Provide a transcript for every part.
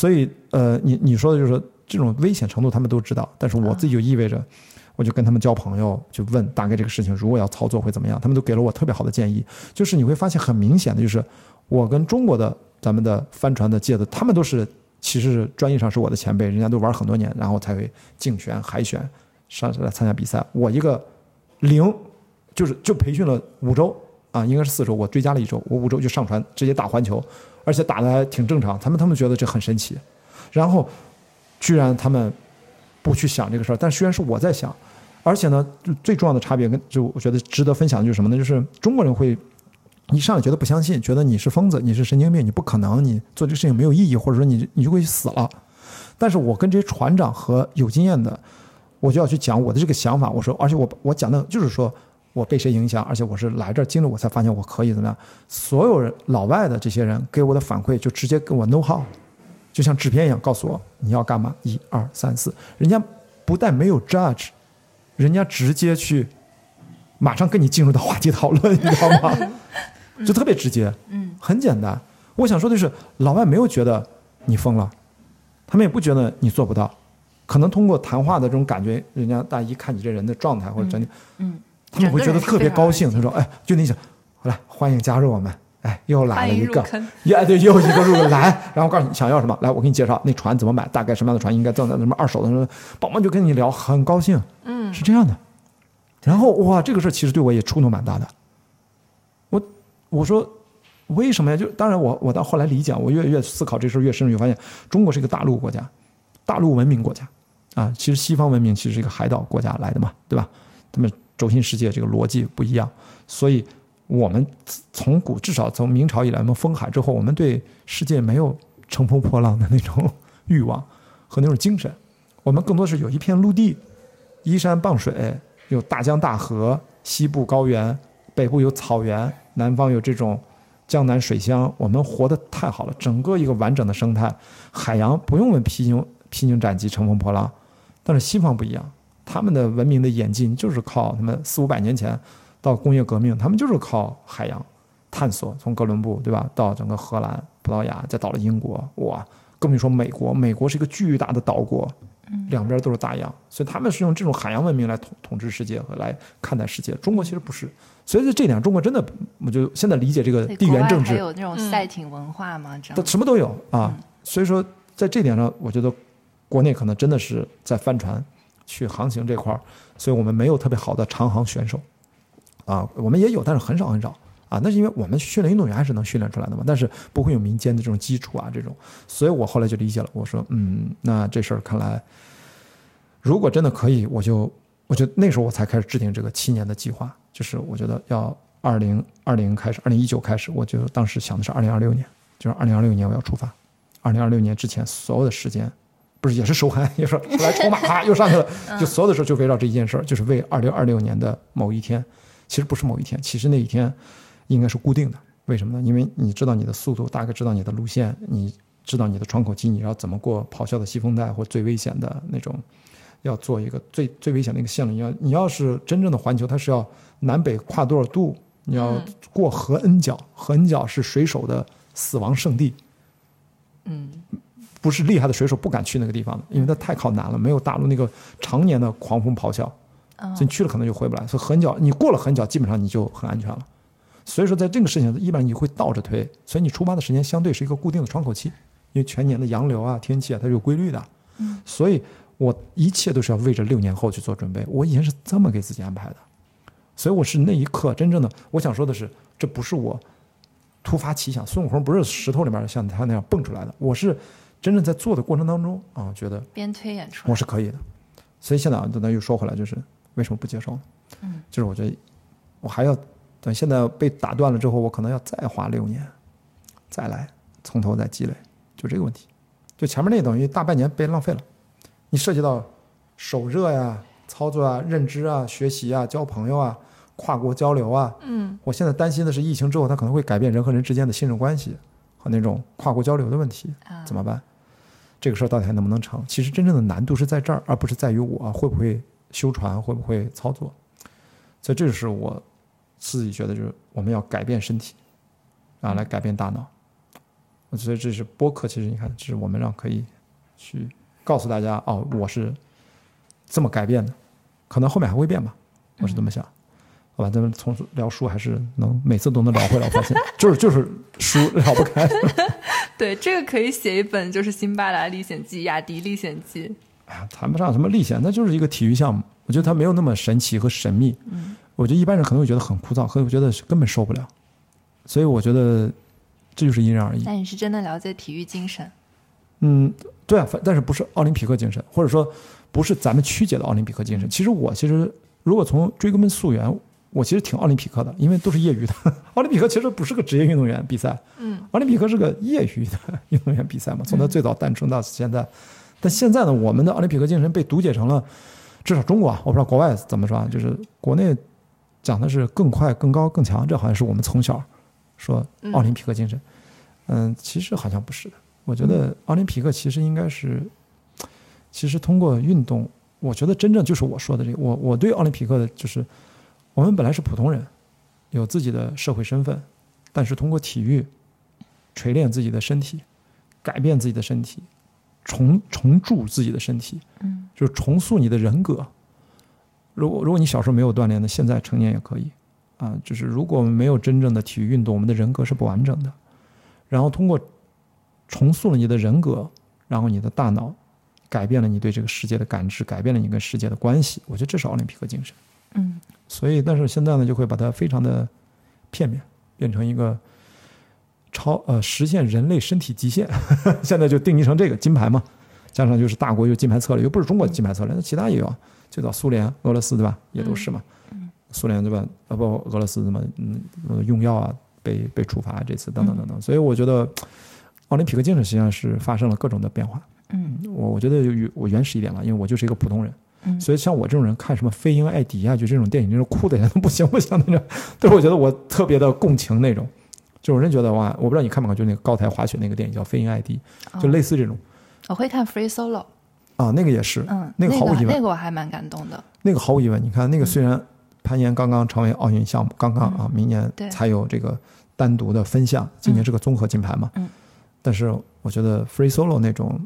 所以呃，你你说的就是说这种危险程度他们都知道，但是我自己就意味着。我就跟他们交朋友，就问大概这个事情如果要操作会怎么样，他们都给了我特别好的建议。就是你会发现很明显的，就是我跟中国的咱们的帆船的界的，他们都是其实是专业上是我的前辈，人家都玩很多年，然后才会竞选海选上来参加比赛。我一个零，就是就培训了五周啊，应该是四周，我追加了一周，我五周就上船直接打环球，而且打的还挺正常。他们他们觉得这很神奇，然后居然他们不去想这个事儿，但虽然是我在想。而且呢，最重要的差别跟就我觉得值得分享的就是什么呢？就是中国人会一上来觉得不相信，觉得你是疯子，你是神经病，你不可能，你做这个事情没有意义，或者说你你就会死了。但是我跟这些船长和有经验的，我就要去讲我的这个想法。我说，而且我我讲的就是说我被谁影响，而且我是来这儿经历，我才发现我可以怎么样。所有人老外的这些人给我的反馈，就直接跟我 know how，就像纸片一样告诉我你要干嘛，一二三四。人家不但没有 judge。人家直接去，马上跟你进入到话题讨论，你知道吗？就特别直接，嗯，很简单。我想说的是，老外没有觉得你疯了，他们也不觉得你做不到。可能通过谈话的这种感觉，人家大家一看你这人的状态或者整体，嗯，他们会觉得特别高兴。他说：“哎，就你想，来欢迎加入我们。”哎，又来了一个，哎，对，又一个入来，然后告诉你想要什么，来，我给你介绍那船怎么买，大概什么样的船应该在什么二手的什么，宝宝就跟你聊，很高兴，嗯，是这样的。然后哇，这个事儿其实对我也触动蛮大的。我我说为什么呀？就当然我我到后来理解，我越越思考这事儿越深，越发现中国是一个大陆国家，大陆文明国家啊。其实西方文明其实是一个海岛国家来的嘛，对吧？他们轴心世界这个逻辑不一样，所以。我们从古至少从明朝以来，我们封海之后，我们对世界没有乘风破浪的那种欲望和那种精神。我们更多是有一片陆地，依山傍水，有大江大河，西部高原，北部有草原，南方有这种江南水乡。我们活得太好了，整个一个完整的生态。海洋不用问披荆披荆斩棘、乘风破浪，但是西方不一样，他们的文明的演进就是靠他们四五百年前。到工业革命，他们就是靠海洋探索，从哥伦布对吧，到整个荷兰、葡萄牙，再到了英国，哇，更别说美国。美国是一个巨大的岛国，两边都是大洋，所以他们是用这种海洋文明来统统治世界和来看待世界。中国其实不是，所以在这点，中国真的，我就现在理解这个地缘政治。有那种赛艇文化吗？这样什么都有啊。所以说，在这点上，我觉得国内可能真的是在帆船去航行这块儿，所以我们没有特别好的长航选手。啊，我们也有，但是很少很少啊。那是因为我们训练运动员还是能训练出来的嘛，但是不会有民间的这种基础啊，这种。所以我后来就理解了，我说，嗯，那这事儿看来，如果真的可以，我就，我就那时候我才开始制定这个七年的计划，就是我觉得要二零二零开始，二零一九开始，我就当时想的是二零二六年，就是二零二六年我要出发，二零二六年之前所有的时间，不是也是手汗，也是出来 筹码，啪又上去了，就所有的时候就围绕这一件事儿，就是为二零二六年的某一天。其实不是某一天，其实那一天应该是固定的。为什么呢？因为你知道你的速度，大概知道你的路线，你知道你的窗口期，你要怎么过咆哮的西风带或最危险的那种，要做一个最最危险的一个线路。你要你要是真正的环球，它是要南北跨多少度？你要过合恩角，合恩角是水手的死亡圣地。嗯，不是厉害的水手不敢去那个地方的，因为它太靠南了，没有大陆那个常年的狂风咆哮。所以你去了可能就回不来，所以横角你过了横角，基本上你就很安全了。所以说在这个事情，一般你会倒着推，所以你出发的时间相对是一个固定的窗口期，因为全年的洋流啊、天气啊，它是有规律的。嗯，所以我一切都是要为着六年后去做准备。我以前是这么给自己安排的，所以我是那一刻真正的我想说的是，这不是我突发奇想，孙悟空不是石头里面像他那样蹦出来的，我是真正在做的过程当中啊，觉得边推演出来，我是可以的。所以现在啊，等于又说回来就是。为什么不接受呢？嗯，就是我觉得我还要等现在被打断了之后，我可能要再花六年，再来从头再积累，就这个问题。就前面那等于大半年被浪费了。你涉及到手热呀、操作啊、认知啊、学习啊、交朋友啊、跨国交流啊。嗯，我现在担心的是疫情之后，它可能会改变人和人之间的信任关系和那种跨国交流的问题，怎么办？这个事儿到底还能不能成？其实真正的难度是在这儿，而不是在于我会不会。修船会不会操作？所以这就是我自己觉得，就是我们要改变身体，啊，来改变大脑。所以这是播客，其实你看，这是我们让可以去告诉大家，哦，我是这么改变的，可能后面还会变吧，我是这么想。好吧，咱们从聊书还是能每次都能聊回来，我发现 就是就是书聊不开。对，这个可以写一本，就是《辛巴达历险记》《雅迪历险记》。哎呀，谈不上什么历险，那就是一个体育项目。我觉得它没有那么神奇和神秘。嗯，我觉得一般人可能会觉得很枯燥，可能觉得根本受不了。所以我觉得这就是因人而异。那你是真的了解体育精神？嗯，对啊，反但是不是奥林匹克精神，或者说不是咱们曲解的奥林匹克精神。其实我其实如果从追根溯源，我其实挺奥林匹克的，因为都是业余的。奥林匹克其实不是个职业运动员比赛，嗯，奥林匹克是个业余的运动员比赛嘛，从它最早诞生到现在。但现在呢，我们的奥林匹克精神被读解成了，至少中国啊，我不知道国外怎么说啊，就是国内讲的是更快、更高、更强，这好像是我们从小说奥林匹克精神。嗯，其实好像不是的。我觉得奥林匹克其实应该是，其实通过运动，我觉得真正就是我说的这个，我我对奥林匹克的就是，我们本来是普通人，有自己的社会身份，但是通过体育锤炼自己的身体，改变自己的身体，重重铸自己的身体，嗯，就是重塑你的人格。如果如果你小时候没有锻炼的，现在成年也可以啊。就是如果我们没有真正的体育运动，我们的人格是不完整的。然后通过重塑了你的人格，然后你的大脑改变了你对这个世界的感知，改变了你跟世界的关系。我觉得这是奥林匹克精神。嗯，所以，但是现在呢，就会把它非常的片面，变成一个超呃实现人类身体极限。现在就定义成这个金牌嘛，加上就是大国有金牌策略，又不是中国的金牌策略，那其他也有啊。最早苏联、俄罗斯对吧，也都是嘛。苏联对吧？啊不，俄罗斯什么嗯用药啊，被被处罚这次等等等等。所以我觉得奥林匹克精神实际上是发生了各种的变化。嗯，我我觉得有我原始一点了，因为我就是一个普通人。嗯。所以像我这种人看什么飞鹰艾迪啊，就这种电影，就是哭的人都不行 不行那种，但是我觉得我特别的共情那种。就有人觉得哇，我不知道你看没看，就那个高台滑雪那个电影叫《飞鹰艾迪》，就类似这种。我会看 Free Solo，啊，那个也是，嗯，那个毫无疑问，那个我还蛮感动的。那个毫无疑问。你看那个虽然攀岩刚刚成为奥运项目，刚刚啊，嗯。明年才有这个单独的分项，今年是个综合金牌嘛，嗯。但是我觉得 free solo 那种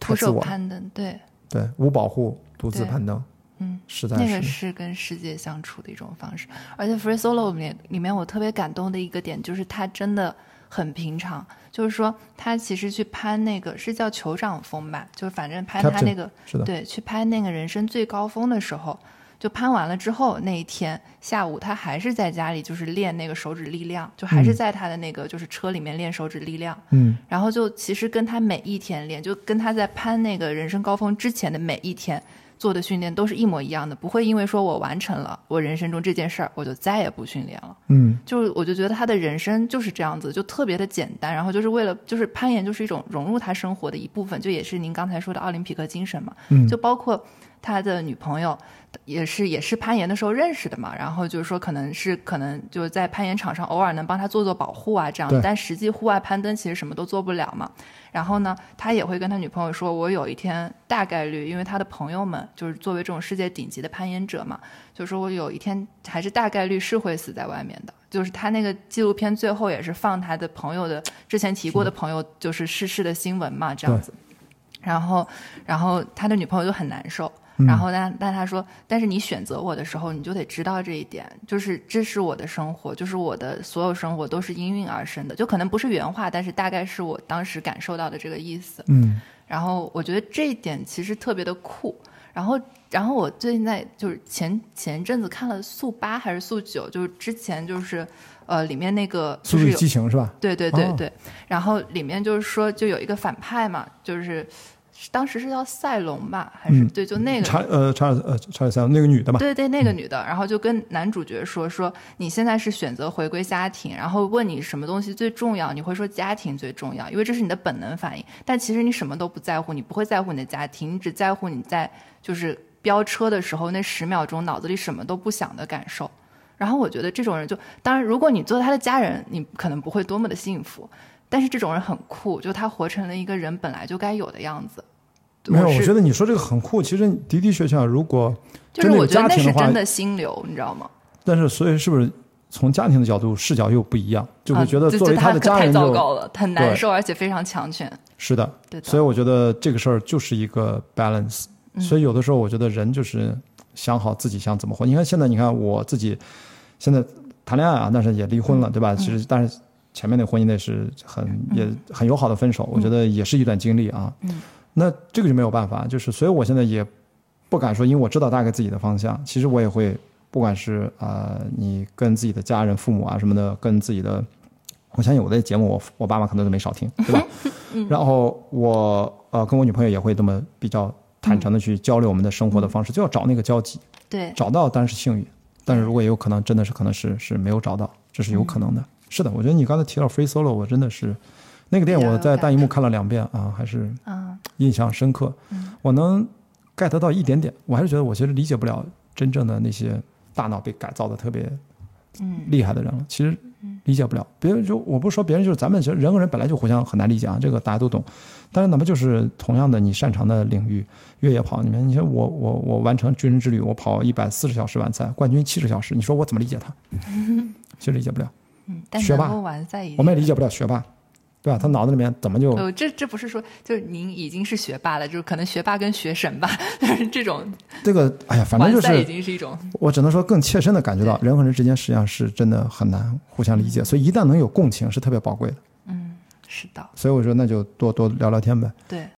太徒手自我了，攀登，对，对，无保护独自对攀登，嗯，实在那个是跟世界相处的一种方式。而且 Free Solo 里面里面我特别感动的一个点就是他真的很平常，就是说他其实去攀那个是叫酋长峰吧，就是反正攀他那个是的，对去攀那个人生最高峰的时候。就攀完了之后，那一天下午，他还是在家里，就是练那个手指力量，就还是嗯在他的那个就是车里面练手指力量。嗯然后就其实跟他每一天练，就跟他在攀那个人生高峰之前的每一天做的训练都是一模一样的，不会因为说我完成了我人生中这件事儿，我就再也不训练了。嗯。就我就觉得他的人生就是这样子，就特别的简单，然后就是为了就是攀岩就是一种融入他生活的一部分，就也是您刚才说的奥林匹克精神嘛，嗯，就包括他的女朋友也是也是攀岩的时候认识的嘛，然后就是说可能是可能就是在攀岩场上偶尔能帮他做做保护啊这样对，但实际户外攀登其实什么都做不了嘛。然后呢，他也会跟他女朋友说，我有一天大概率，因为他的朋友们就是作为这种世界顶级的攀岩者嘛，就说我有一天还是大概率是会死在外面的。就是他那个纪录片最后也是放他的朋友的之前提过的朋友就是逝世的新闻嘛，这样子。然后，然后他的女朋友就很难受。嗯然后但但他说，但是你选择我的时候，你就得知道这一点，就是这是我的生活，就是我的所有生活都是因运而生的，就可能不是原话，但是大概是我当时感受到的这个意思。嗯然后我觉得这一点其实特别的酷。然后，然后我最近在就是前前一阵子看了速八还是速九，就是之前就是呃里面那个速度激情是吧？对对对哦对，然后里面就是说就有一个反派嘛，就是当时是叫赛隆吧，还是、嗯对，就那个查呃查尔呃查尔斯那个女的吧？对对，那个女的，然后就跟男主角说说，你现在是选择回归家庭，然后问你什么东西最重要，你会说家庭最重要，因为这是你的本能反应。但其实你什么都不在乎，你不会在乎你的家庭，你只在乎你在就是飙车的时候那十秒钟脑子里什么都不想的感受。然后我觉得这种人就，当然如果你做他的家人，你可能不会多么的幸福，但是这种人很酷，就他活成了一个人本来就该有的样子。没有，我觉得你说这个很酷。其实的的确确，如果就是我觉得那家庭的话是真的心流，你知道吗？但是所以是不是从家庭的角度视角又不一样，就会觉得作为他太的家人就糟糕了，很难受，而且非常强权。是的，对的，所以我觉得这个事儿就是一个 balance。所以有的时候我觉得人就是想好自己想怎么活。你看现在，你看我自己现在谈恋爱啊，但是也离婚了，对吧？其实但是前面那婚姻那是很也很友好的分手，我觉得也是一段经历啊。嗯那这个就没有办法，就是所以我现在也不敢说，因为我知道大概自己的方向。其实我也会，不管是啊、呃你跟自己的家人、父母啊什么的，跟自己的，我相信我的节目，我我爸妈可能都没少听，对吧？然后我呃跟我女朋友也会这么比较坦诚的去交流我们的生活的方式，就要找那个交集，对，找到当然是幸运，但是如果也有可能真的是可能是是没有找到，这是有可能的。是的，我觉得你刚才提到 Free Solo，我真的是那个电影我在大荧幕看了两遍啊，还是嗯印象深刻。我能 get 到一点点，我还是觉得我其实理解不了真正的那些大脑被改造的特别嗯厉害的人了，其实理解不了。别人就我不是说别人，就是咱们其实人和人本来就互相很难理解啊，这个大家都懂。但是哪怕就是同样的你擅长的领域，越野跑，你看，你说我我我完成军人之旅，我跑一百四十小时完赛，冠军七十小时，你说我怎么理解他？其实理解不了，嗯，但学霸我们也理解不了学霸，对吧？他脑子里面怎么就呃，这这不是说，就是您已经是学霸了，就是可能学霸跟学神吧，就 是这种这个？哎呀，反正就完赛已是经是一种，我只能说更切身的感觉到人和人之间实际上是真的很难互相理解，所以一旦能有共情是特别宝贵的。嗯，是的，所以我说那就多多聊聊天呗。对，